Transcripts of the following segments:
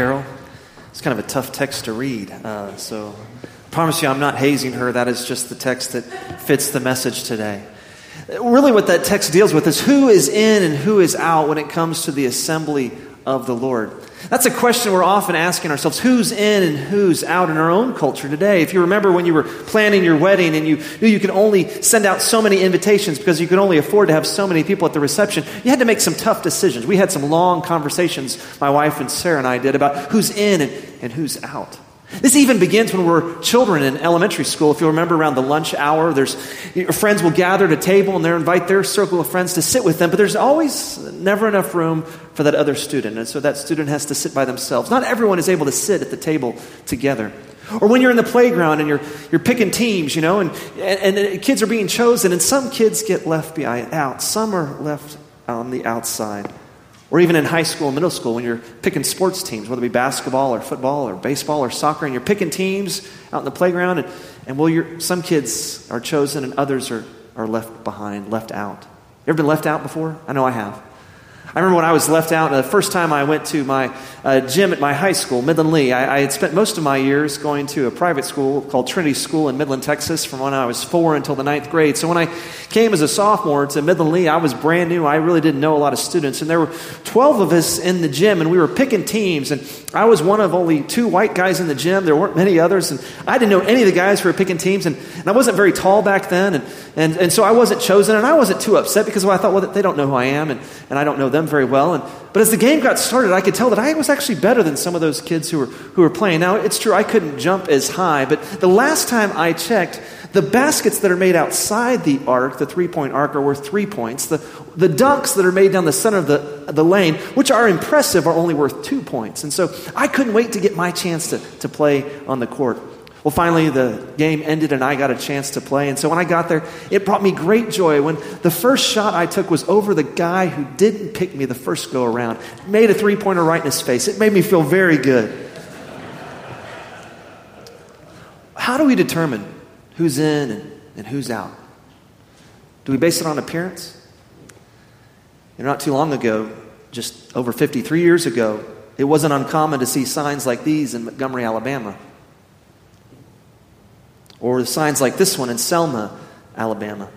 Carol. It's kind of a tough text to read. Uh, so I promise you, I'm not hazing her. That is just the text that fits the message today. Really, what that text deals with is who is in and who is out when it comes to the assembly of the Lord. That's a question we're often asking ourselves who's in and who's out in our own culture today? If you remember when you were planning your wedding and you knew you could only send out so many invitations because you could only afford to have so many people at the reception, you had to make some tough decisions. We had some long conversations, my wife and Sarah and I did, about who's in and, and who's out. This even begins when we're children in elementary school. If you remember around the lunch hour, there's your friends will gather at a table and they invite their circle of friends to sit with them, but there's always never enough room for that other student. And so that student has to sit by themselves. Not everyone is able to sit at the table together. Or when you're in the playground and you're, you're picking teams, you know, and, and, and kids are being chosen, and some kids get left behind, out, some are left on the outside. Or even in high school, middle school, when you're picking sports teams, whether it be basketball or football or baseball or soccer, and you're picking teams out in the playground, and, and well, some kids are chosen and others are, are left behind, left out. You ever been left out before? I know I have. I remember when I was left out, the first time I went to my uh, gym at my high school, Midland Lee, I, I, had spent most of my years going to a private school called Trinity School in Midland, Texas, from when I was four until the ninth grade. So when I came as a sophomore to Midland Lee, I was brand new. I really didn't know a lot of students. And there were 12 of us in the gym, and we were picking teams. And I was one of only two white guys in the gym. There weren't many others. And I didn't know any of the guys who were picking teams. And, and I wasn't very tall back then. And, and, and so I wasn't chosen. And I wasn't too upset because well, I thought, well, they don't know who I am, and, and I don't know them very well. And but as the game got started, I could tell that I was actually better than some of those kids who were, who were playing. Now, it's true, I couldn't jump as high, but the last time I checked, the baskets that are made outside the arc, the three point arc, are worth three points. The, the dunks that are made down the center of the, the lane, which are impressive, are only worth two points. And so I couldn't wait to get my chance to, to play on the court. Well, finally, the game ended and I got a chance to play. And so when I got there, it brought me great joy when the first shot I took was over the guy who didn't pick me the first go around. Made a three pointer right in his face. It made me feel very good. How do we determine who's in and, and who's out? Do we base it on appearance? You know, not too long ago, just over 53 years ago, it wasn't uncommon to see signs like these in Montgomery, Alabama. Or signs like this one in Selma, Alabama.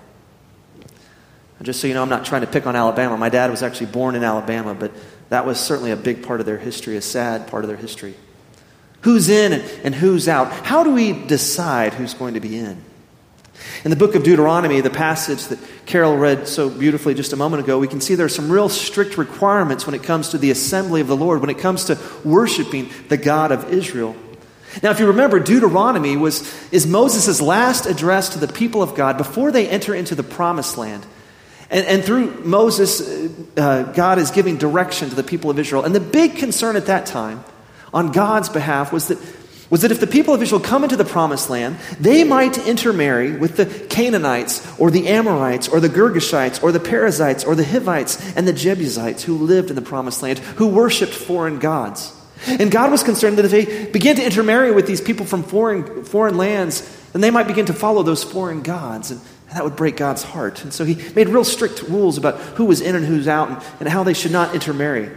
And just so you know, I'm not trying to pick on Alabama. My dad was actually born in Alabama, but that was certainly a big part of their history, a sad part of their history. Who's in and, and who's out? How do we decide who's going to be in? In the book of Deuteronomy, the passage that Carol read so beautifully just a moment ago, we can see there are some real strict requirements when it comes to the assembly of the Lord, when it comes to worshiping the God of Israel. Now, if you remember, Deuteronomy was, is Moses' last address to the people of God before they enter into the promised land. And, and through Moses, uh, God is giving direction to the people of Israel. And the big concern at that time, on God's behalf, was that, was that if the people of Israel come into the promised land, they might intermarry with the Canaanites, or the Amorites, or the Girgashites, or the Perizzites, or the Hivites, and the Jebusites who lived in the promised land, who worshiped foreign gods. And God was concerned that if they begin to intermarry with these people from foreign, foreign lands, then they might begin to follow those foreign gods. And that would break God's heart. And so he made real strict rules about who was in and who's out and, and how they should not intermarry.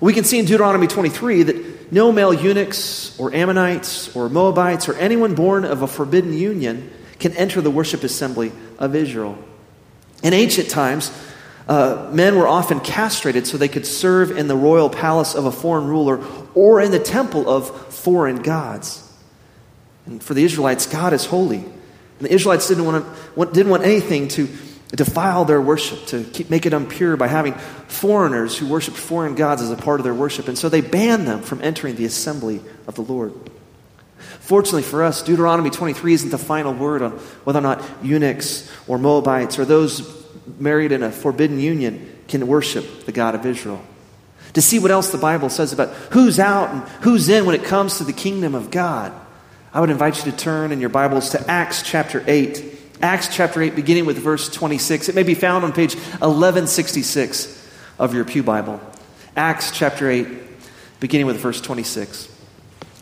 We can see in Deuteronomy 23 that no male eunuchs or Ammonites or Moabites or anyone born of a forbidden union can enter the worship assembly of Israel. In ancient times, uh, men were often castrated so they could serve in the royal palace of a foreign ruler or in the temple of foreign gods. And for the Israelites, God is holy. And the Israelites didn't want, to, didn't want anything to defile their worship, to keep, make it impure by having foreigners who worshiped foreign gods as a part of their worship. And so they banned them from entering the assembly of the Lord. Fortunately for us, Deuteronomy 23 isn't the final word on whether or not eunuchs or Moabites or those married in a forbidden union can worship the God of Israel. To see what else the Bible says about who's out and who's in when it comes to the kingdom of God, I would invite you to turn in your Bibles to Acts chapter 8. Acts chapter 8, beginning with verse 26. It may be found on page 1166 of your Pew Bible. Acts chapter 8, beginning with verse 26.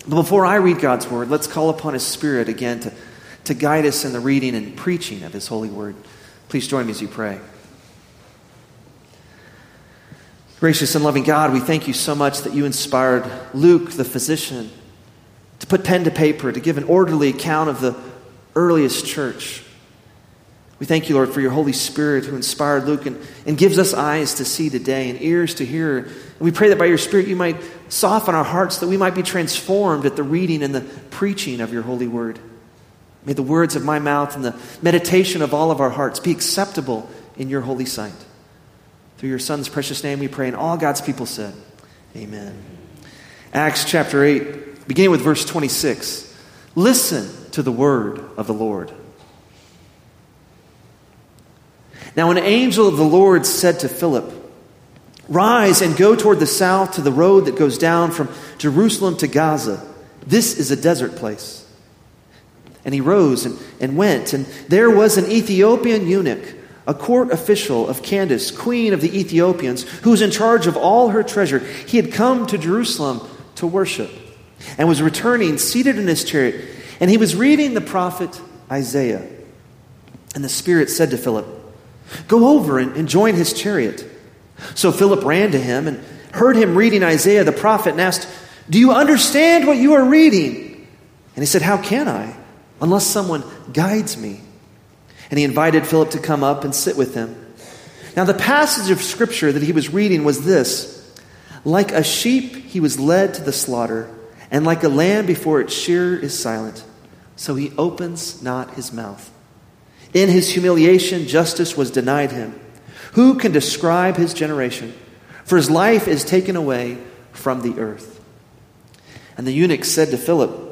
But before I read God's word, let's call upon His Spirit again to, to guide us in the reading and preaching of His holy word. Please join me as you pray. Gracious and loving God, we thank you so much that you inspired Luke, the physician, to put pen to paper, to give an orderly account of the earliest church. We thank you, Lord, for your Holy Spirit who inspired Luke and, and gives us eyes to see today and ears to hear. And we pray that by your Spirit you might soften our hearts, that we might be transformed at the reading and the preaching of your holy word. May the words of my mouth and the meditation of all of our hearts be acceptable in your holy sight. Through your Son's precious name we pray, and all God's people said, Amen. Acts chapter 8, beginning with verse 26. Listen to the word of the Lord. Now, an angel of the Lord said to Philip, Rise and go toward the south to the road that goes down from Jerusalem to Gaza. This is a desert place. And he rose and, and went, and there was an Ethiopian eunuch a court official of Candace, queen of the Ethiopians, who was in charge of all her treasure. He had come to Jerusalem to worship and was returning seated in his chariot. And he was reading the prophet Isaiah. And the Spirit said to Philip, Go over and, and join his chariot. So Philip ran to him and heard him reading Isaiah the prophet and asked, Do you understand what you are reading? And he said, How can I, unless someone guides me? and he invited Philip to come up and sit with him. Now, the passage of scripture that he was reading was this Like a sheep, he was led to the slaughter, and like a lamb before its shearer is silent, so he opens not his mouth. In his humiliation, justice was denied him. Who can describe his generation? For his life is taken away from the earth. And the eunuch said to Philip,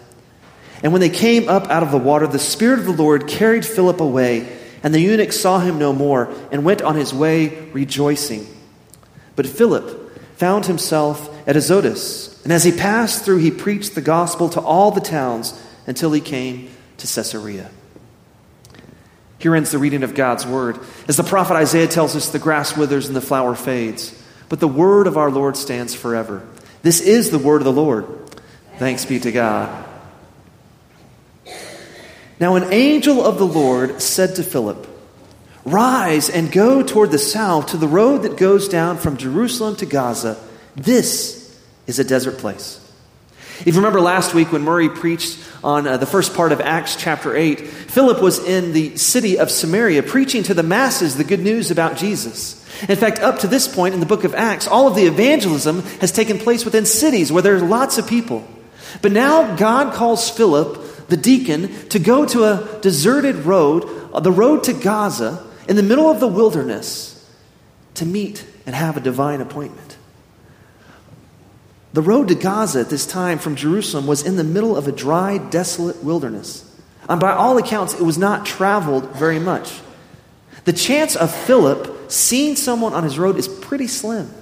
And when they came up out of the water, the Spirit of the Lord carried Philip away, and the eunuch saw him no more and went on his way rejoicing. But Philip found himself at Azotus, and as he passed through, he preached the gospel to all the towns until he came to Caesarea. Here ends the reading of God's word. As the prophet Isaiah tells us, the grass withers and the flower fades, but the word of our Lord stands forever. This is the word of the Lord. Thanks be to God. Now, an angel of the Lord said to Philip, Rise and go toward the south to the road that goes down from Jerusalem to Gaza. This is a desert place. If you remember last week when Murray preached on uh, the first part of Acts chapter 8, Philip was in the city of Samaria preaching to the masses the good news about Jesus. In fact, up to this point in the book of Acts, all of the evangelism has taken place within cities where there are lots of people. But now God calls Philip the deacon, to go to a deserted road, uh, the road to Gaza, in the middle of the wilderness, to meet and have a divine appointment. The road to Gaza at this time from Jerusalem was in the middle of a dry, desolate wilderness. And by all accounts, it was not traveled very much. The chance of Philip seeing someone on his road is pretty slim.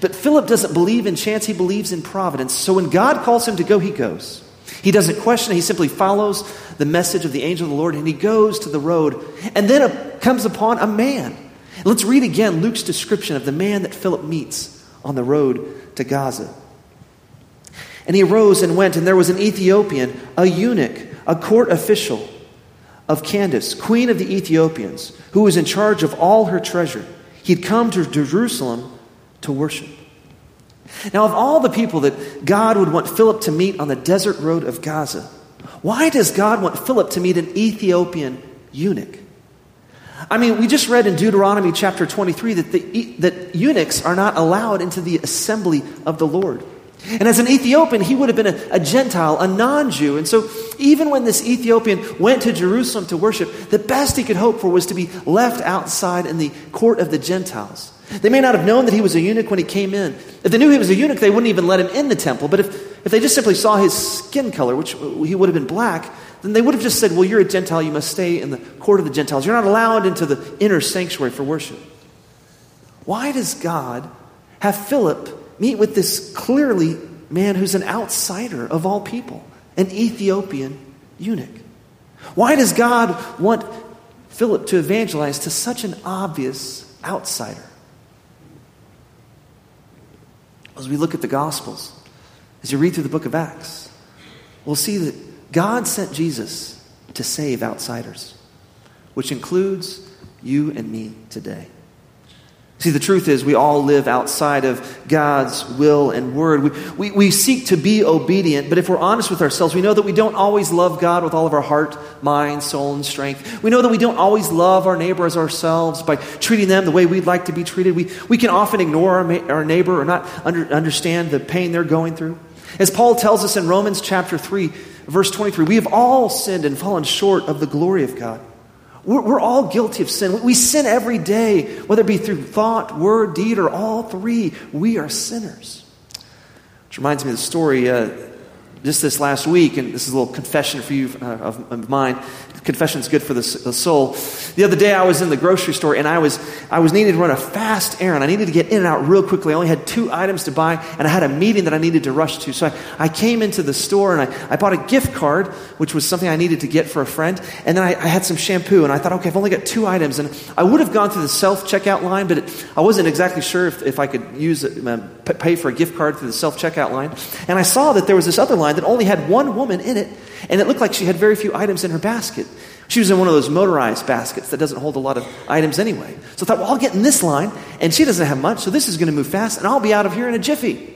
But Philip doesn't believe in chance, he believes in providence. So when God calls him to go, he goes. He doesn't question it. He simply follows the message of the angel of the Lord and he goes to the road and then comes upon a man. Let's read again Luke's description of the man that Philip meets on the road to Gaza. And he arose and went, and there was an Ethiopian, a eunuch, a court official of Candace, queen of the Ethiopians, who was in charge of all her treasure. He'd come to Jerusalem to worship. Now, of all the people that God would want Philip to meet on the desert road of Gaza, why does God want Philip to meet an Ethiopian eunuch? I mean, we just read in Deuteronomy chapter 23 that, the, that eunuchs are not allowed into the assembly of the Lord. And as an Ethiopian, he would have been a, a Gentile, a non Jew. And so, even when this Ethiopian went to Jerusalem to worship, the best he could hope for was to be left outside in the court of the Gentiles. They may not have known that he was a eunuch when he came in. If they knew he was a eunuch, they wouldn't even let him in the temple. But if, if they just simply saw his skin color, which he would have been black, then they would have just said, Well, you're a Gentile, you must stay in the court of the Gentiles. You're not allowed into the inner sanctuary for worship. Why does God have Philip meet with this clearly man who's an outsider of all people, an Ethiopian eunuch? Why does God want Philip to evangelize to such an obvious outsider? As we look at the Gospels, as you read through the book of Acts, we'll see that God sent Jesus to save outsiders, which includes you and me today. See, the truth is, we all live outside of God's will and word. We, we, we, seek to be obedient, but if we're honest with ourselves, we know that we don't always love God with all of our heart, mind, soul, and strength. We know that we don't always love our neighbor as ourselves by treating them the way we'd like to be treated. We, we can often ignore our, our neighbor or not under, understand the pain they're going through. As Paul tells us in Romans chapter 3, verse 23, we have all sinned and fallen short of the glory of God. We're, we're, all guilty of sin. We sin every day, whether it be through thought, word, deed, or all three. We are sinners. Which reminds me of the story uh, just this last week, and this is a little confession for you uh, of, of mine confession is good for the, the, soul. The other day I was in the grocery store and I was, I was needing to run a fast errand. I needed to get in and out real quickly. I only had two items to buy and I had a meeting that I needed to rush to. So I, I came into the store and I, I bought a gift card, which was something I needed to get for a friend. And then I, I had some shampoo and I thought, okay, I've only got two items. And I would have gone through the self checkout line, but it, I wasn't exactly sure if, if I could use it, uh, pay for a gift card through the self checkout line. And I saw that there was this other line that only had one woman in it and it looked like she had very few items in her basket. She was in one of those motorized baskets that doesn't hold a lot of items anyway. So I thought, well, I'll get in this line, and she doesn't have much, so this is going to move fast, and I'll be out of here in a jiffy.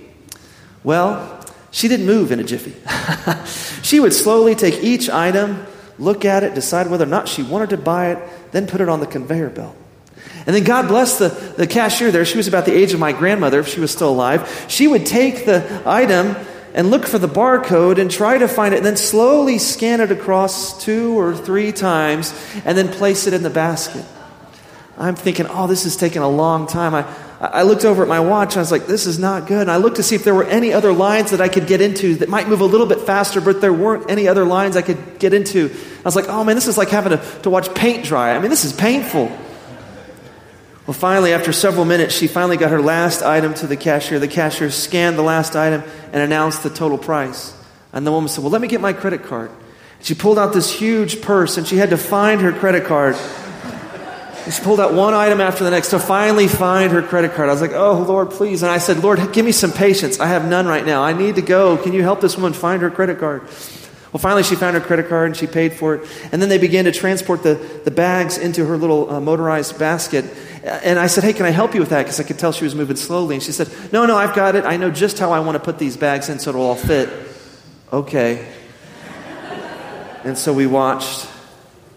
Well, she didn't move in a jiffy. she would slowly take each item, look at it, decide whether or not she wanted to buy it, then put it on the conveyor belt. And then God bless the, the cashier there. She was about the age of my grandmother if she was still alive. She would take the item and look for the barcode and try to find it, and then slowly scan it across two or three times and then place it in the basket. I'm thinking, oh, this is taking a long time. I, I looked over at my watch and I was like, this is not good. And I looked to see if there were any other lines that I could get into that might move a little bit faster, but there weren't any other lines I could get into. I was like, oh man, this is like having to, to watch paint dry. I mean, this is painful. Well, finally, after several minutes, she finally got her last item to the cashier. The cashier scanned the last item and announced the total price. And the woman said, Well, let me get my credit card. She pulled out this huge purse and she had to find her credit card. she pulled out one item after the next to finally find her credit card. I was like, Oh, Lord, please. And I said, Lord, give me some patience. I have none right now. I need to go. Can you help this woman find her credit card? Well, finally, she found her credit card and she paid for it. And then they began to transport the, the bags into her little uh, motorized basket. And I said, Hey, can I help you with that? Because I could tell she was moving slowly. And she said, No, no, I've got it. I know just how I want to put these bags in so it'll all fit. Okay. and so we watched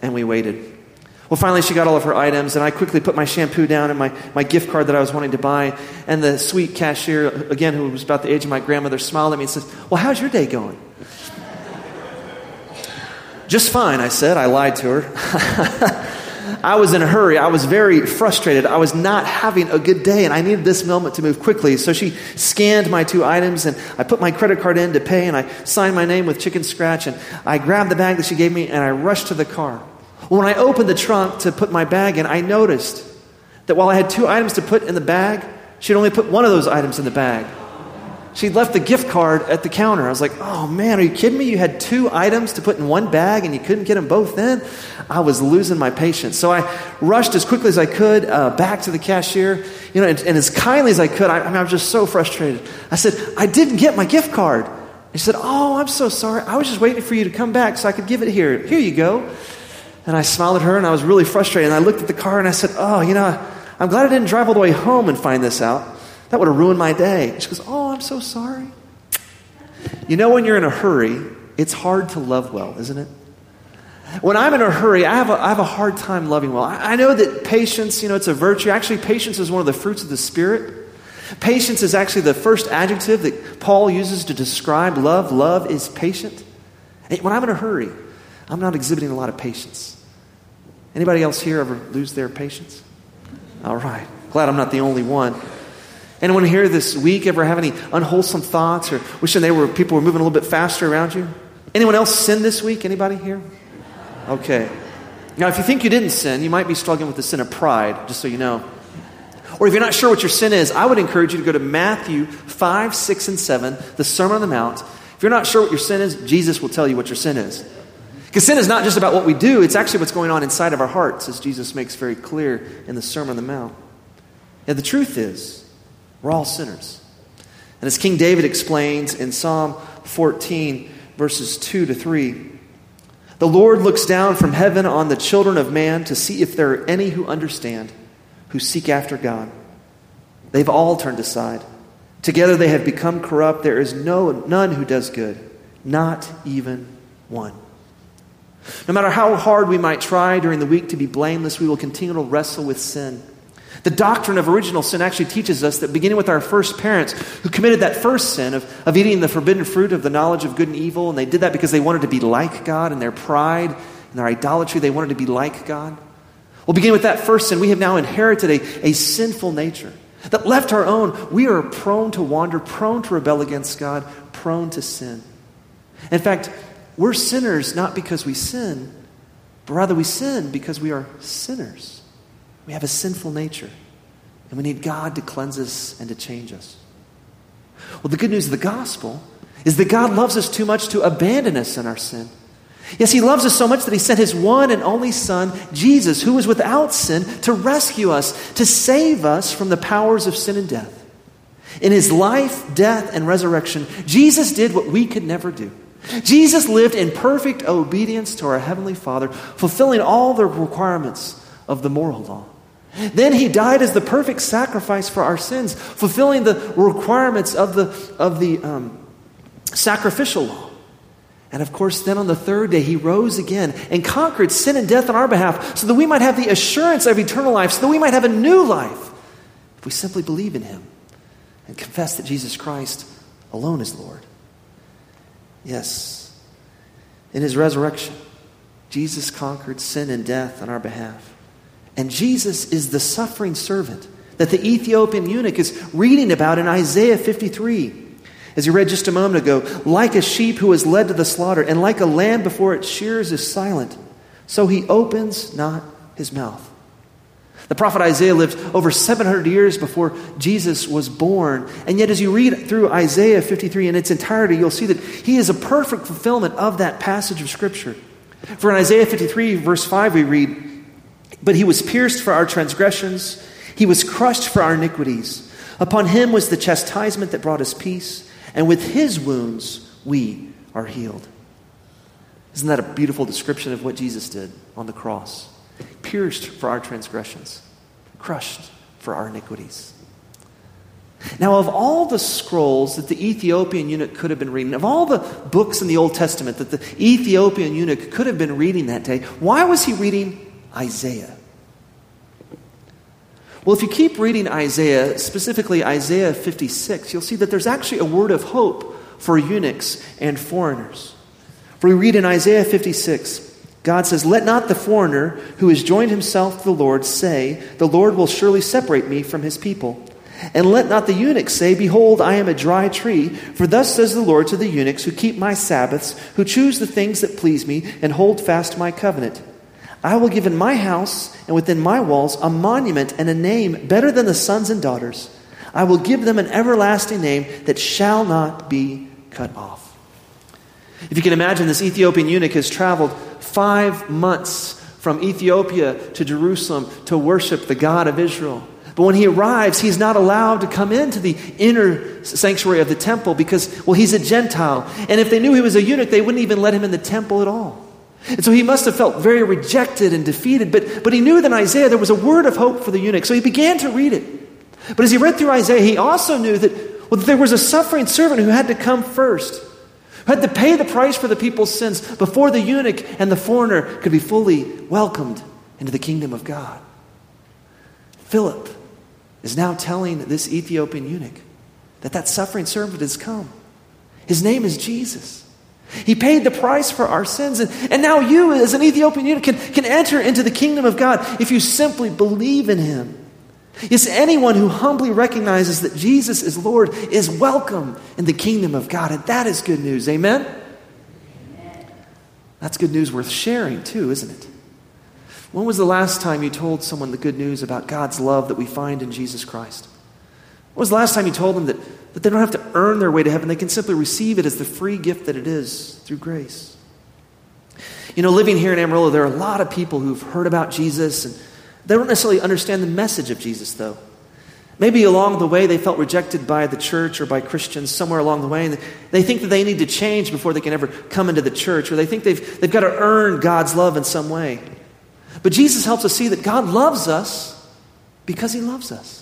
and we waited. Well, finally, she got all of her items, and I quickly put my shampoo down and my, my gift card that I was wanting to buy. And the sweet cashier, again, who was about the age of my grandmother, smiled at me and said, Well, how's your day going? Just fine, I said. I lied to her. I was in a hurry. I was very frustrated. I was not having a good day, and I needed this moment to move quickly. So she scanned my two items, and I put my credit card in to pay, and I signed my name with Chicken Scratch, and I grabbed the bag that she gave me, and I rushed to the car. When I opened the trunk to put my bag in, I noticed that while I had two items to put in the bag, she'd only put one of those items in the bag. She'd left the gift card at the counter. I was like, oh man, are you kidding me? You had two items to put in one bag and you couldn't get them both in? I was losing my patience. So I rushed as quickly as I could uh, back to the cashier, you know, and, and as kindly as I could. I, I, mean, I was just so frustrated. I said, I didn't get my gift card. She said, oh, I'm so sorry. I was just waiting for you to come back so I could give it here. Here you go. And I smiled at her and I was really frustrated. And I looked at the car and I said, oh, you know, I'm glad I didn't drive all the way home and find this out. That would have ruined my day. She goes, Oh, I'm so sorry. You know, when you're in a hurry, it's hard to love well, isn't it? When I'm in a hurry, I have a, I have a hard time loving well. I, I know that patience, you know, it's a virtue. Actually, patience is one of the fruits of the Spirit. Patience is actually the first adjective that Paul uses to describe love. Love is patient. When I'm in a hurry, I'm not exhibiting a lot of patience. Anybody else here ever lose their patience? All right. Glad I'm not the only one. Anyone here this week ever have any unwholesome thoughts or wishing they were people were moving a little bit faster around you? Anyone else sin this week? Anybody here? Okay. Now, if you think you didn't sin, you might be struggling with the sin of pride, just so you know. Or if you're not sure what your sin is, I would encourage you to go to Matthew 5, 6, and 7, the Sermon on the Mount. If you're not sure what your sin is, Jesus will tell you what your sin is. Because sin is not just about what we do, it's actually what's going on inside of our hearts, as Jesus makes very clear in the Sermon on the Mount. And the truth is, we're all sinners. And as King David explains in Psalm 14, verses 2 to 3, the Lord looks down from heaven on the children of man to see if there are any who understand, who seek after God. They've all turned aside. Together they have become corrupt. There is no, none who does good, not even one. No matter how hard we might try during the week to be blameless, we will continue to wrestle with sin. The doctrine of original sin actually teaches us that beginning with our first parents who committed that first sin of, of eating the forbidden fruit of the knowledge of good and evil, and they did that because they wanted to be like God in their pride and their idolatry, they wanted to be like God. Well, beginning with that first sin, we have now inherited a, a sinful nature that left our own, we are prone to wander, prone to rebel against God, prone to sin. In fact, we're sinners not because we sin, but rather we sin because we are sinners. We have a sinful nature, and we need God to cleanse us and to change us. Well, the good news of the gospel is that God loves us too much to abandon us in our sin. Yes, He loves us so much that He sent His one and only Son, Jesus, who was without sin, to rescue us, to save us from the powers of sin and death. In His life, death, and resurrection, Jesus did what we could never do. Jesus lived in perfect obedience to our Heavenly Father, fulfilling all the requirements of the moral law. Then he died as the perfect sacrifice for our sins, fulfilling the requirements of the, of the um, sacrificial law. And of course, then on the third day, he rose again and conquered sin and death on our behalf so that we might have the assurance of eternal life, so that we might have a new life if we simply believe in him and confess that Jesus Christ alone is Lord. Yes, in his resurrection, Jesus conquered sin and death on our behalf. And Jesus is the suffering servant that the Ethiopian eunuch is reading about in Isaiah 53. As you read just a moment ago, like a sheep who is led to the slaughter, and like a lamb before its shears is silent, so he opens not his mouth. The prophet Isaiah lived over 700 years before Jesus was born. And yet, as you read through Isaiah 53 in its entirety, you'll see that he is a perfect fulfillment of that passage of Scripture. For in Isaiah 53, verse 5, we read, but he was pierced for our transgressions, he was crushed for our iniquities. Upon him was the chastisement that brought us peace, and with his wounds we are healed. Isn't that a beautiful description of what Jesus did on the cross? Pierced for our transgressions, crushed for our iniquities. Now, of all the scrolls that the Ethiopian eunuch could have been reading, of all the books in the Old Testament that the Ethiopian eunuch could have been reading that day, why was he reading Isaiah. Well, if you keep reading Isaiah, specifically Isaiah 56, you'll see that there's actually a word of hope for eunuchs and foreigners. For we read in Isaiah 56, God says, Let not the foreigner who has joined himself to the Lord say, The Lord will surely separate me from his people. And let not the eunuch say, Behold, I am a dry tree. For thus says the Lord to the eunuchs who keep my Sabbaths, who choose the things that please me, and hold fast my covenant. I will give in my house and within my walls a monument and a name better than the sons and daughters. I will give them an everlasting name that shall not be cut off. If you can imagine, this Ethiopian eunuch has traveled five months from Ethiopia to Jerusalem to worship the God of Israel. But when he arrives, he's not allowed to come into the inner sanctuary of the temple because, well, he's a Gentile. And if they knew he was a eunuch, they wouldn't even let him in the temple at all. And so he must have felt very rejected and defeated, but, but he knew that in Isaiah there was a word of hope for the eunuch. So he began to read it. But as he read through Isaiah, he also knew that, well, that there was a suffering servant who had to come first, who had to pay the price for the people's sins before the eunuch and the foreigner could be fully welcomed into the kingdom of God. Philip is now telling this Ethiopian eunuch that that suffering servant has come. His name is Jesus. He paid the price for our sins. And, and now you, as an Ethiopian eunuch, can, can enter into the kingdom of God if you simply believe in him. Yes, anyone who humbly recognizes that Jesus is Lord is welcome in the kingdom of God. And that is good news. Amen? Amen? That's good news worth sharing, too, isn't it? When was the last time you told someone the good news about God's love that we find in Jesus Christ? When was the last time you told them that, that they don't have to earn their way to heaven? They can simply receive it as the free gift that it is through grace. You know, living here in Amarillo, there are a lot of people who've heard about Jesus and they don't necessarily understand the message of Jesus, though. Maybe along the way they felt rejected by the church or by Christians somewhere along the way, and they think that they need to change before they can ever come into the church, or they think they've, they've got to earn God's love in some way. But Jesus helps us see that God loves us because he loves us.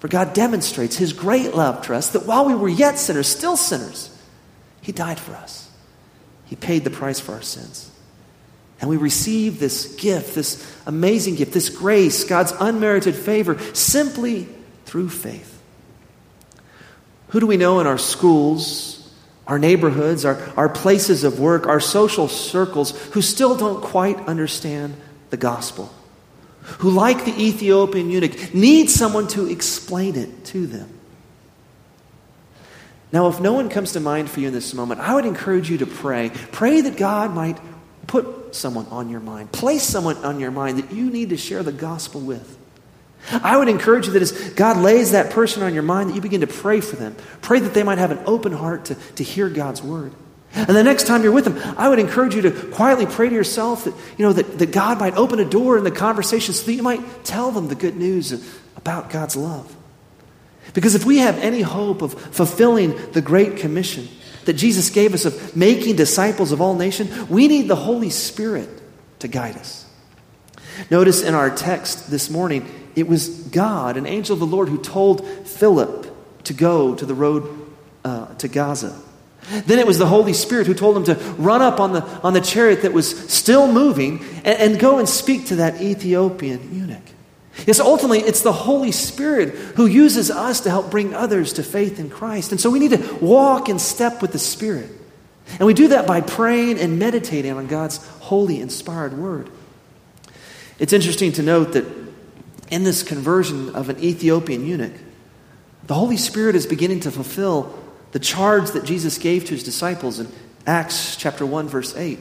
For God demonstrates his great love to us that while we were yet sinners, still sinners, he died for us. He paid the price for our sins. And we receive this gift, this amazing gift, this grace, God's unmerited favor, simply through faith. Who do we know in our schools, our neighborhoods, our, our places of work, our social circles who still don't quite understand the gospel? Who, like the Ethiopian eunuch, need someone to explain it to them? Now, if no one comes to mind for you in this moment, I would encourage you to pray. Pray that God might put someone on your mind, place someone on your mind that you need to share the gospel with. I would encourage you that as God lays that person on your mind, that you begin to pray for them. Pray that they might have an open heart to, to hear God's word. And the next time you're with them, I would encourage you to quietly pray to yourself that, you know, that, that God might open a door in the conversation so that you might tell them the good news about God's love. Because if we have any hope of fulfilling the Great Commission, that Jesus gave us of making disciples of all nations, we need the Holy Spirit to guide us. Notice in our text this morning, it was God, an angel of the Lord, who told Philip to go to the road uh, to Gaza. Then it was the Holy Spirit who told him to run up on the, on the chariot that was still moving and, and go and speak to that Ethiopian eunuch. Yes, ultimately, it's the Holy Spirit who uses us to help bring others to faith in Christ. And so we need to walk in step with the Spirit. And we do that by praying and meditating on God's holy, inspired word. It's interesting to note that in this conversion of an Ethiopian eunuch, the Holy Spirit is beginning to fulfill the charge that Jesus gave to his disciples in Acts chapter 1, verse 8.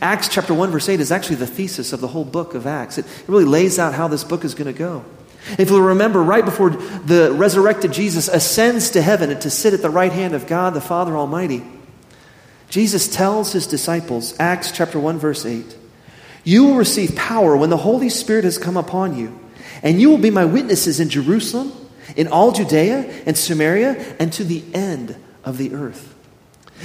Acts chapter 1, verse 8 is actually the thesis of the whole book of Acts. It really lays out how this book is going to go. If you'll remember, right before the resurrected Jesus ascends to heaven and to sit at the right hand of God the Father Almighty, Jesus tells his disciples, Acts chapter 1, verse 8, You will receive power when the Holy Spirit has come upon you, and you will be my witnesses in Jerusalem, in all Judea and Samaria, and to the end of the earth.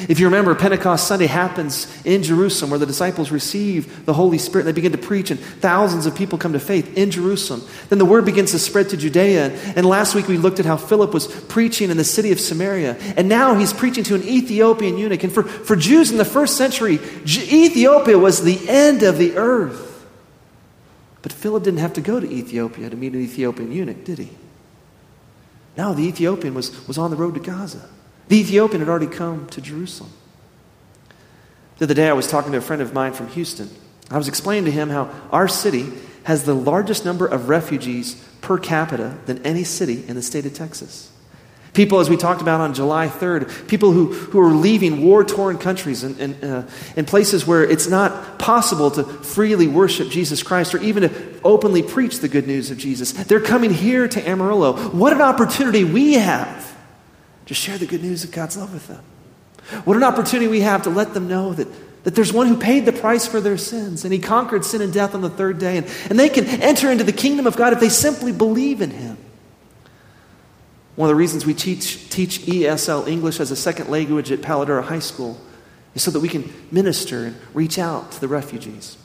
If you remember, Pentecost Sunday happens in Jerusalem where the disciples receive the Holy Spirit. They begin to preach, and thousands of people come to faith in Jerusalem. Then the word begins to spread to Judea. And last week we looked at how Philip was preaching in the city of Samaria. And now he's preaching to an Ethiopian eunuch. And for, for Jews in the first century, Ethiopia was the end of the earth. But Philip didn't have to go to Ethiopia to meet an Ethiopian eunuch, did he? No, the Ethiopian was, was on the road to Gaza. The Ethiopian had already come to Jerusalem. The other day, I was talking to a friend of mine from Houston. I was explaining to him how our city has the largest number of refugees per capita than any city in the state of Texas. People, as we talked about on July 3rd, people who, who are leaving war torn countries and, and uh, in places where it's not possible to freely worship Jesus Christ or even to openly preach the good news of Jesus. They're coming here to Amarillo. What an opportunity we have to share the good news of God's love with them. What an opportunity we have to let them know that, that there's one who paid the price for their sins and he conquered sin and death on the third day. And, and they can enter into the kingdom of God if they simply believe in him. One of the reasons we teach, teach ESL, English as a second language, at Palo Duro High School is so that we can minister and reach out to the refugees.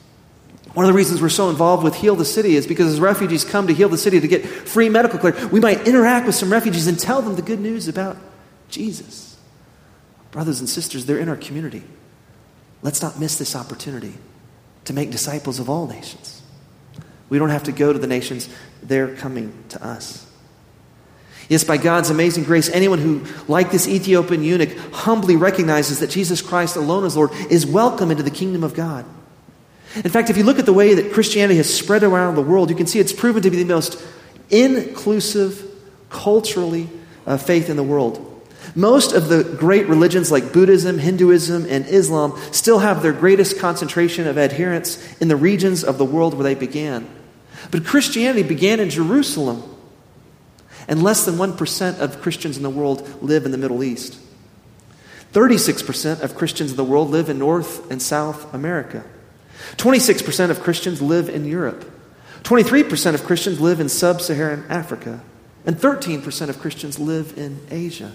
One of the reasons we're so involved with Heal the City is because as refugees come to Heal the City to get free medical care, we might interact with some refugees and tell them the good news about Jesus. Brothers and sisters, they're in our community. Let's not miss this opportunity to make disciples of all nations. We don't have to go to the nations, they're coming to us. Yes, by God's amazing grace, anyone who, like this Ethiopian eunuch, humbly recognizes that Jesus Christ alone is Lord is welcome into the kingdom of God. In fact, if you look at the way that Christianity has spread around the world, you can see it's proven to be the most inclusive, culturally uh, faith in the world. Most of the great religions like Buddhism, Hinduism, and Islam still have their greatest concentration of adherents in the regions of the world where they began. But Christianity began in Jerusalem, and less than 1% of Christians in the world live in the Middle East. 36% of Christians in the world live in North and South America. 26% of Christians live in Europe. 23% of Christians live in sub Saharan Africa. And 13% of Christians live in Asia.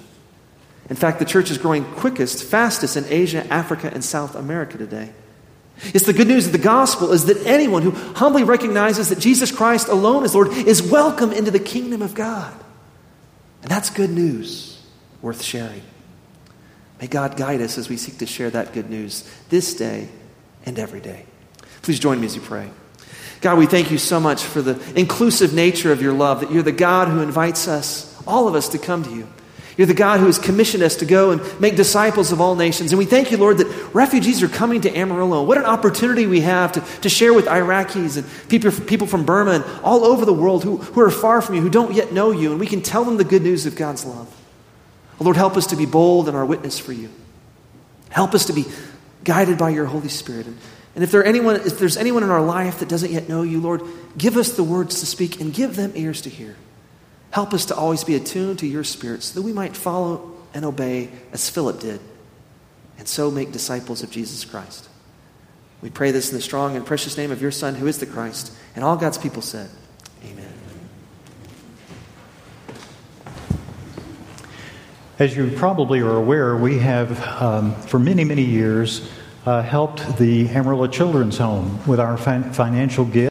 In fact, the church is growing quickest, fastest in Asia, Africa, and South America today. It's the good news of the gospel is that anyone who humbly recognizes that Jesus Christ alone is Lord is welcome into the kingdom of God. And that's good news worth sharing. May God guide us as we seek to share that good news this day and every day. Please join me as you pray. God, we thank you so much for the inclusive nature of your love, that you're the God who invites us, all of us, to come to you. You're the God who has commissioned us to go and make disciples of all nations. And we thank you, Lord, that refugees are coming to Amarillo. What an opportunity we have to, to share with Iraqis and people, people from Burma and all over the world who, who are far from you, who don't yet know you. And we can tell them the good news of God's love. Oh, Lord, help us to be bold in our witness for you. Help us to be guided by your Holy Spirit. And, and if, there anyone, if there's anyone in our life that doesn't yet know you, Lord, give us the words to speak and give them ears to hear. Help us to always be attuned to your spirit so that we might follow and obey as Philip did, and so make disciples of Jesus Christ. We pray this in the strong and precious name of your Son, who is the Christ. And all God's people said, Amen. As you probably are aware, we have, um, for many, many years, Uh, helped the Amarillo Children's Home with our fin- financial gift.